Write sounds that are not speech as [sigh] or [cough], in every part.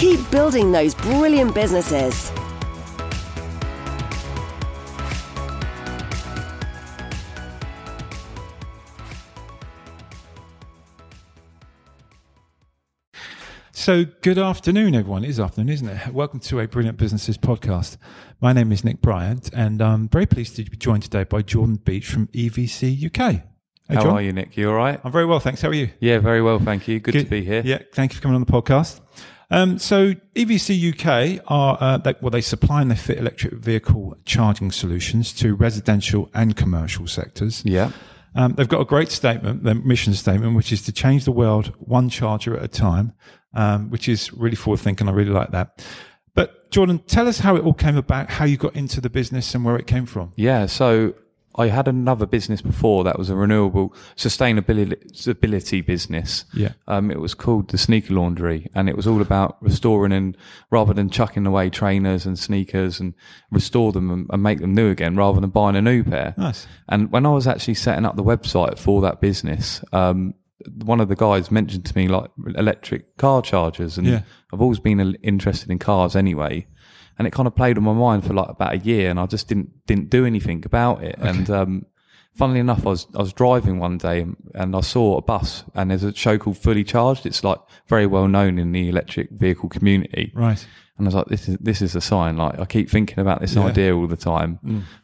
Keep building those brilliant businesses. So, good afternoon, everyone. It is afternoon, isn't it? Welcome to a Brilliant Businesses podcast. My name is Nick Bryant, and I'm very pleased to be joined today by Jordan Beech from EVC UK. Hey, How John. are you, Nick? You all right? I'm very well, thanks. How are you? Yeah, very well, thank you. Good, to be here. Yeah, thank you for coming on the podcast. Um, so, EVC UK are uh, they, well, they supply and they fit electric vehicle charging solutions to residential and commercial sectors. Yeah. Um, they've got a great statement, their mission statement, which is to change the world one charger at a time, um, which is really forward thinking. I really like that. But Jordan, tell us how it all came about, how you got into the business and where it came from. Yeah. So I had another business before that was a renewable sustainability business. Yeah. Um, it was called the Sneaker Laundry, and it was all about restoring and rather than chucking away trainers and sneakers and restore them and, and make them new again, rather than buying a new pair. Nice. And when I was actually setting up the website for that business, um, one of the guys mentioned to me like electric car chargers, and Yeah. I've always been uh, interested in cars anyway. And it kind of played on my mind for like about a year, and I just didn't didn't do anything about it. And um, funnily enough, I was I was driving one day and, and I saw a bus, and there's a show called Fully Charged. It's like very well known in the electric vehicle community. Right. And I was like, this is this is a sign. Like I keep thinking about this Yeah. idea all the time.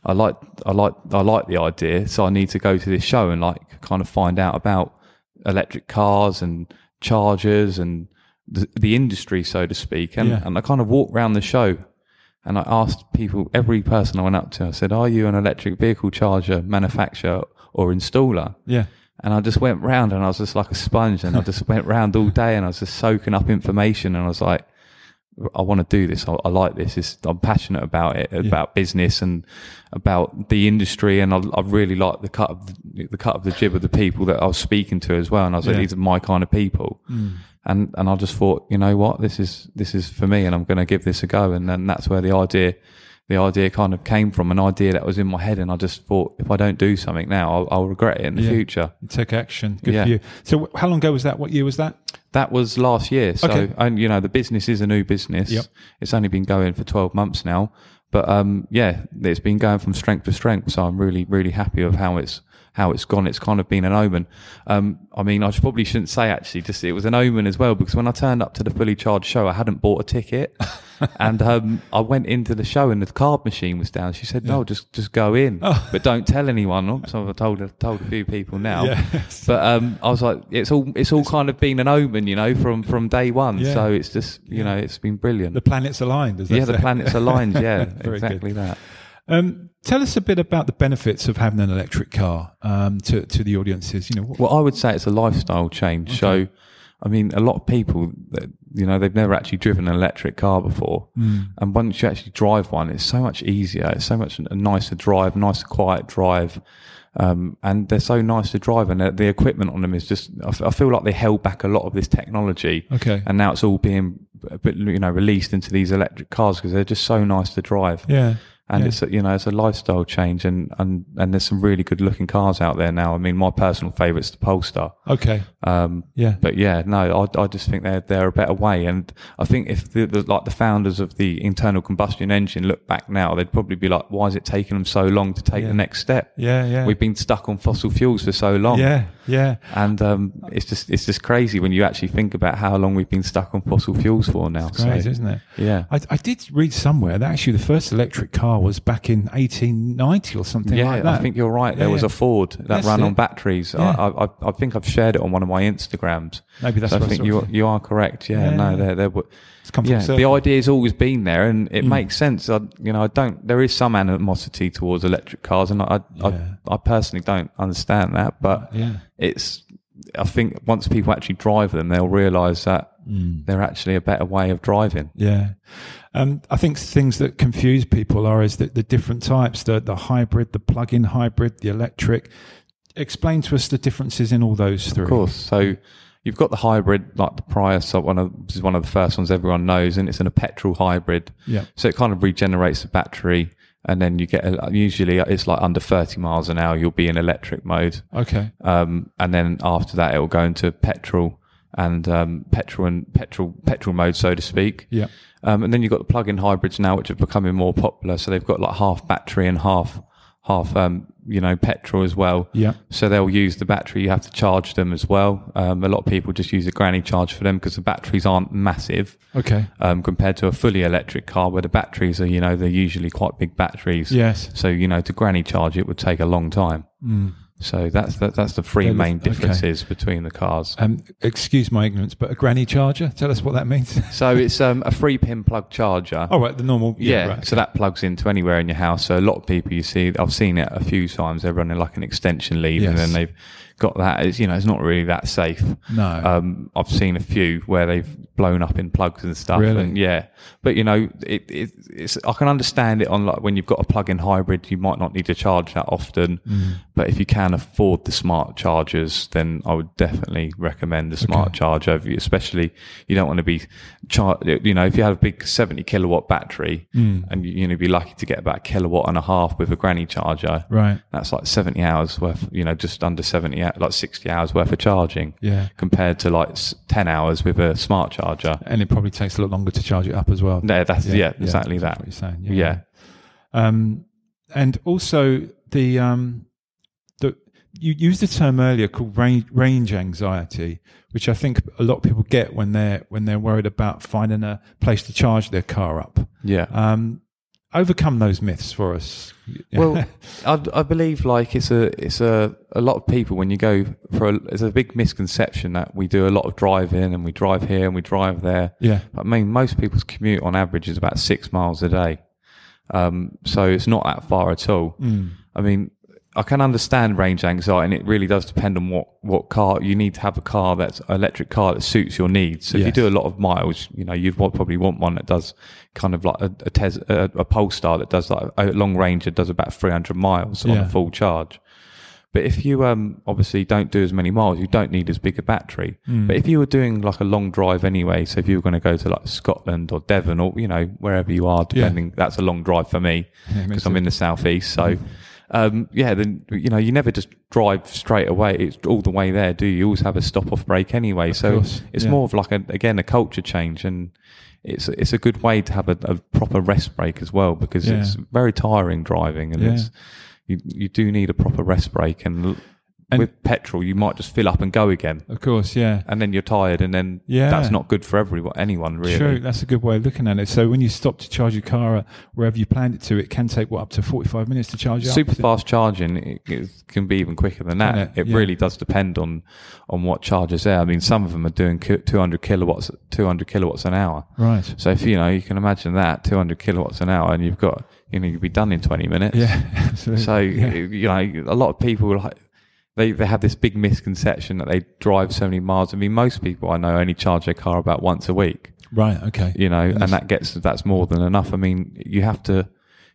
I like I like I like the idea, so I need to go to this show and like kind of find out about electric cars and chargers and the, the industry, so to speak. And Yeah. and I kind of walked around the show, and I asked people, every person I went up to, I said, "Are you an electric vehicle charger manufacturer or installer?" Yeah. And I just went round and I was just like a sponge and I just [laughs] went round all day and I was just soaking up information and I was like, I want to do this. I, I like this. It's, I'm passionate about it, about business and about the industry. And I, I really like the cut of the, the cut of the jib of the people that I was speaking to as well. And I was like, Yeah. these are my kind of people. Mm. And, and I just thought, you know what, this is, this is for me and I'm going to give this a go. And then that's where the idea, the idea kind of came from an idea that was in my head. And I just thought, if I don't do something now, I'll, I'll regret it in the Yeah. future. Take action. Good Yeah. for you. So, how long ago was that? What year was that? That was last year. So, Okay. and you know, the business is a new business. Yep. It's only been going for 12 months now. But, um, yeah, it's been going from strength to strength. So I'm really, really happy with how it's, how it's gone. It's kind of been an omen. Um, I mean, I probably shouldn't say actually, just it was an omen as well, because when I turned up to the fully charged show, I hadn't bought a ticket. [laughs] and, um, I went into the show and the card machine was down. She said, no, just, just go in, but don't tell anyone. So I've told, told a few people now. Yes. But um, I was like, it's all it's all kind of been an omen, you know, from from day one. Yeah. So it's just you know, it's been brilliant. The planets aligned. Yeah, the planets aligned. Yeah, [laughs] exactly that. Um, tell us a bit about the benefits of having an electric car um, to to the audiences. You know, what, Well, I would say it's a lifestyle change. So, I mean, a lot of people that you know they've never actually driven an electric car before, and once you actually drive one, it's so much easier. It's so much a nicer drive, nicer quiet drive. Um, and they're so nice to drive, and the- the equipment on them is just. I f- I feel like they held back a lot of this technology, Okay. and now it's all being, a bit, you know, released into these electric cars because they're just so nice to drive yeah. And Yeah. it's a, you know it's a lifestyle change and, and and there's some really good looking cars out there now. I mean, my personal favourite's the Polestar. Okay. Um, Yeah. but yeah, no, I, I just think they're they're a better way, and I think if the, the like the founders of the internal combustion engine look back now, they'd probably be like, why is it taking them so long to take Yeah. the next step? Yeah. Yeah. We've been stuck on fossil fuels for so long. yeah. Yeah. And um, it's just it's just crazy when you actually think about how long we've been stuck on fossil fuels for now. Great, so, isn't it? yeah. I, I did read somewhere that actually the first electric car was back in 1890 or something Yeah, like that. I think you're right. There Yeah, was a Ford that That's ran it. on batteries. Yeah. I, I, I think I've shared it on one of my Instagrams. Maybe that's So I what I think you yeah. you are correct. Yeah, no, there there were. It's come Yeah, the idea's always been there, and it mm. makes sense. I, you know, I don't. There is some animosity towards electric cars, and I, I. I, I personally don't understand that. But Yeah. it's I think once people actually drive them, they'll realise that they're actually a better way of driving. Yeah. Um, I think things that confuse people are is that the different types, the, the hybrid, the plug-in hybrid, the electric. Explain to us the differences in all those three. Of course. So you've got the hybrid, like the Prius, so one of this is one of the first ones everyone knows, and it's in a petrol hybrid. Yeah. So it kind of regenerates the battery, and then you get usually it's like under thirty miles an hour. You'll be in electric mode, Okay. um, and then after that it will go into petrol and um, petrol and petrol petrol mode, so to speak. Yeah. Um, and then you've got the plug-in hybrids now, which are becoming more popular. So they've got like half battery and half half um, you know petrol as well. Yeah. So they'll use the battery. You have to charge them as well. Um, a lot of people just use a granny charge for them because the batteries aren't massive Okay. um, compared to a fully electric car, where the batteries are you know they're usually quite big batteries. Yes. So you know to granny charge it would take a long time. Mm. So that's that, that's the three main okay. differences between the cars. Um, excuse my ignorance, but a granny charger. Tell us what that means. [laughs] So it's um, a three pin plug charger. oh, right, the normal. Yeah, right. so that plugs into anywhere in your house. So a lot of people you see, I've seen it a few times. They're running like an extension lead, and then they've got that. It's you know, it's not really that safe. No. Um, I've seen a few where they've blown up in plugs and stuff. Really? And yeah, but you know, it, it, it's I can understand it on like when you've got a plug-in hybrid, you might not need to charge that often. Mm. But if you can afford the smart chargers, then I would definitely recommend the smart Okay. charge over you. Especially you don't want to be char- You know, if you have a big seventy kilowatt battery, Mm. and you, you know, be lucky to get about a kilowatt and a half with a granny charger. Right. That's like seventy hours worth. You know, just under seventy, like sixty hours worth of charging Yeah. compared to like 10 hours with a smart charger. And it probably takes a lot longer to charge it up as well. No, that's, yeah, exactly that's that. You're saying. Yeah. Um, and also the um, the you used a term earlier called range, range anxiety, which I think a lot of people get when they're when they're worried about finding a place to charge their car up. Yeah. Um, overcome those myths for us. [laughs] Well, I, I believe like it's a it's a a lot of people when you go for a, there's a big misconception that we do a lot of driving and we drive here and we drive there. yeah, I mean, most people's commute on average is about six miles a day, um, so it's not that far at all. Mm. I mean, I can understand range anxiety, and it really does depend on what, what car you need to have a car that's an electric car that suits your needs. So if you do a lot of miles, you know, you'd probably want one that does kind of like a, a, Tes, a, a Polestar that does like a long range that does about 300 miles on a full charge. But if you um, obviously don't do as many miles, you don't need as big a battery. Mm. But if you were doing like a long drive anyway, so if you were going to go to like Scotland or Devon or you know wherever you are, depending, that's a long drive for me Yeah, because I'm in the southeast. So um, yeah, then you know you never just drive straight away. It's all the way there, do you? You always have a stop off break anyway. so course, it's yeah. more of like a again a culture change and. It's it's a good way to have a, a proper rest break as well because Yeah. it's very tiring driving and Yeah. it's you you do need a proper rest break and, And- with petrol you might just fill up and go again of course, yeah. and then you're tired and then Yeah. that's not good for everyone anyone really True, that's a good way of looking at it. So when you stop to charge your car wherever you planned it to, it can take what up to forty-five minutes to charge super up. fast charging it, it can be even quicker than that it? it, Yeah. really does depend on on what chargers there i mean some of them are doing 200 kilowatts 200 kilowatts an hour Right. so if you know you can imagine that 200 kilowatts an hour and you've got you know you'd be done in 20 minutes Yeah. [laughs] Absolutely. So yeah. you know, a lot of people like they they have this big misconception that they drive so many miles. I mean, most people I know only charge their car about once a week. right. Okay. You know, Yes. and that gets that's more than enough. I mean, you have to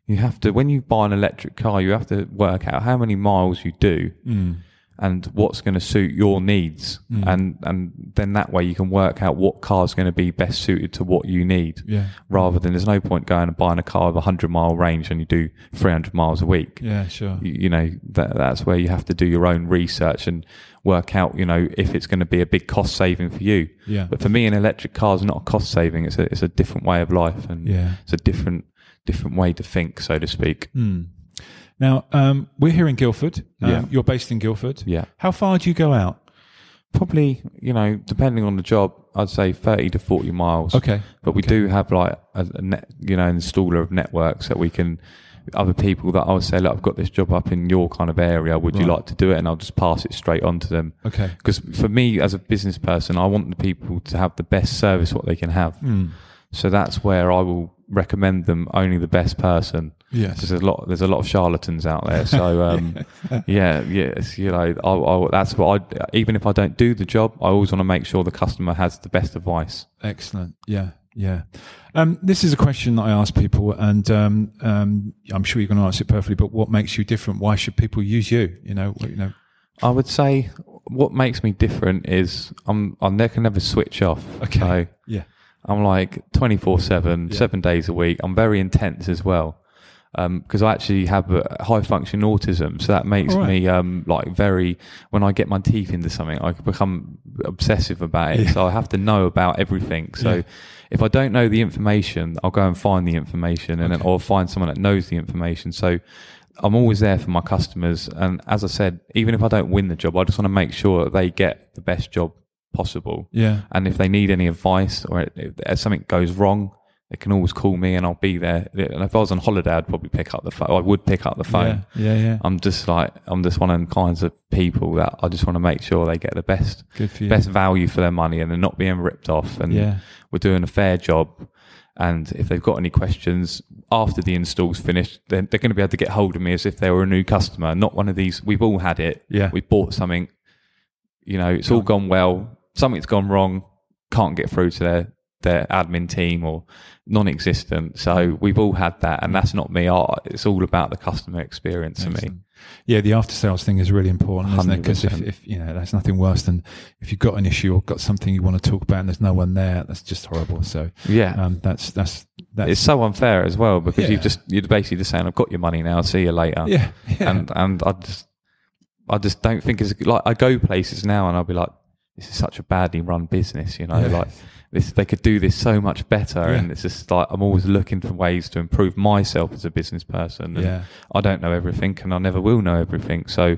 you have to when you buy an electric car, you have to work out how many miles you do Mm. And what's going to suit your needs, Mm. and and then that way you can work out what car's going to be best suited to what you need. Yeah. Rather than there's no point going and buying a car with a hundred mile range and you do 300 miles a week Yeah. Sure. you, you know that that's where you have to do your own research and work out you know if it's going to be a big cost saving for you Yeah. but for me an electric car is not a cost saving it's a it's a different way of life and Yeah. it's a different different way to think so to speak Mm. Now um, we're here in Guildford. Um, Yeah. You're based in Guildford. yeah How far do you go out? probably you know depending on the job i'd say 30 to 40 miles Okay. but we okay. do have like a, a net, you know installer of networks that we can other people that I would say, look, I've got this job up in your kind of area. Would you like to do it? And I'll just pass it straight on to them. Okay. because for me as a business person i want the people to have the best service what they can have Mm. so that's where i will recommend them only the best person Yes. There's a lot. There's a lot of charlatans out there. So [laughs] um, yeah, yes, you know, I, I, that's what I. Even if I don't do the job, I always want to make sure the customer has the best advice. Excellent. Yeah. Yeah. Um, this is a question that I ask people, and um, um, I'm sure you're going to answer it perfectly. But what makes you different? Why should people use you? You know, you know. I would say what makes me different is I'm I can never switch off. Okay. So Yeah. I'm like 24 seven, Yeah. seven days a week. I'm very intense as well. Because I actually have a high function autism, so that makes right. me um, like very. When I get my teeth into something, I become obsessive about it. Yeah. So I have to know about everything. So Yeah. if I don't know the information, I'll go and find the information, and then Okay. I'll find someone that knows the information. So I'm always there for my customers. And as I said, even if I don't win the job, I just want to make sure that they get the best job possible. Yeah. And if they need any advice or if something goes wrong, they can always call me and I'll be there. And if I was on holiday, I'd probably pick up the phone. I would pick up the phone. Yeah. Yeah. yeah. I'm just like, I'm just one of them kinds of people that I just want to make sure they get the best, Good for you. best value for their money and they're not being ripped off. And Yeah. we're doing a fair job. And if they've got any questions after the install's finished, then they're going to be able to get hold of me as if they were a new customer, not one of these. We've all had it. Yeah. We bought something, you know, it's all gone well. Something's gone wrong. Can't get through to their, their admin team or non-existent. So we've all had that, and that's not me. It's all about the customer experience for me. Yeah, the after sales thing is really important, isn't it? Because if, if you know, there's nothing worse than if you've got an issue or got something you want to talk about and there's no one there. That's just horrible. So, Yeah. um, that's that's that's it's so unfair as well because Yeah. you've just you're basically just saying I've got your money now. See you later. yeah, yeah. and and I just I just don't think it's like I go places now and I'll be like, this is such a badly run business, you know, Yeah. like this they could do this so much better, Yeah. and it's just like I'm always looking for ways to improve myself as a business person. And Yeah. I don't know everything, and I never will know everything, so.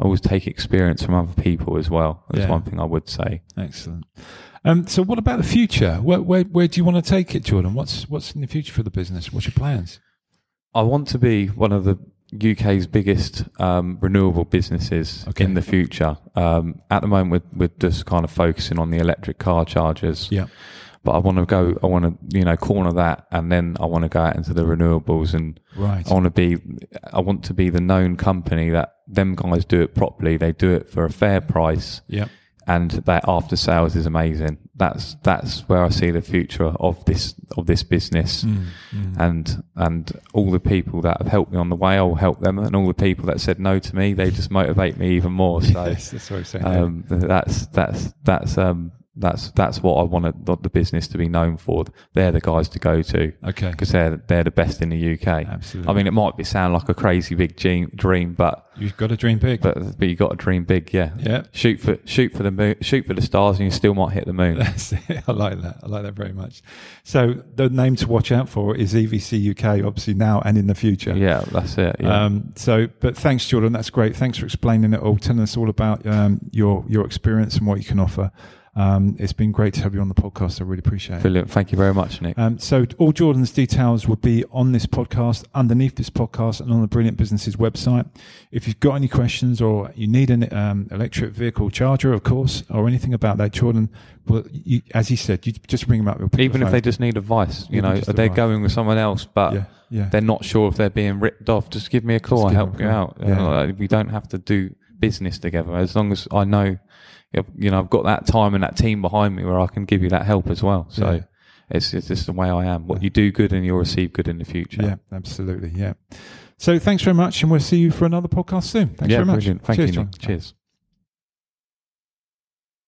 I always take experience from other people as well. That's Yeah. one thing I would say. Excellent. Um, so, what about the future? Where, where where do you want to take it, Jordan? What's what's in the future for the business? What's your plans? I want to be one of the UK's biggest um, renewable businesses Okay. in the future. Um, at the moment, we're, we're just kind of focusing on the electric car chargers. Yeah. But I want to go. I want to, you know, corner that, and then I want to go out into the renewables, and Right. I want to be. I want to be the known company that them guys do it properly. They do it for a fair price, Yeah. And that after sales is amazing. That's that's where I see the future of this of this business Mm, mm. and and all the people that have helped me on the way, I'll help them, and all the people that said no to me, they just motivate me even more. So [laughs] yes, that's what I'm saying. um, that's that's that's um, that's that's what I want the the business to be known for. They're the guys to go to okay. because they're they're the best in the UK. Absolutely. I mean, it might be sound like a crazy big dream, dream but You've got to dream big. but but you got to dream big, yeah. yeah. Shoot for shoot for the moon, shoot for the stars, and you still might hit the moon. That's it. [laughs] I like that. I like that very much. So the name to watch out for is EVC UK, obviously now and in the future. yeah, that's it. Yeah. Um, so, but thanks, Jordan. That's great. Thanks for explaining it all, telling us all about um, your your experience and what you can offer. Um, it's been great to have you on the podcast. I really appreciate it. Brilliant. Thank you very much, Nick. Um, so all Jordan's details will be on this podcast, underneath this podcast, and on the Brilliant Businesses website. If you've got any questions or you need an um, electric vehicle charger, of course, or anything about that, Jordan, well, you, as he said, you just bring them up. Even the if they just need advice, you Even know, they're advice. going with someone else, but yeah, yeah, they're not sure if they're being ripped off. Just give me a call. I'll help you out. Yeah. Like, we don't have to do business together as long as I know, you know, I've got that time and that team behind me where I can give you that help as well. So Yeah. it's, it's just the way I am. What you do good and you'll receive good in the future. yeah, absolutely, yeah. So thanks very much, and we'll see you for another podcast soon. Thanks yeah very much. brilliant. Thank Cheers, you. John. Cheers.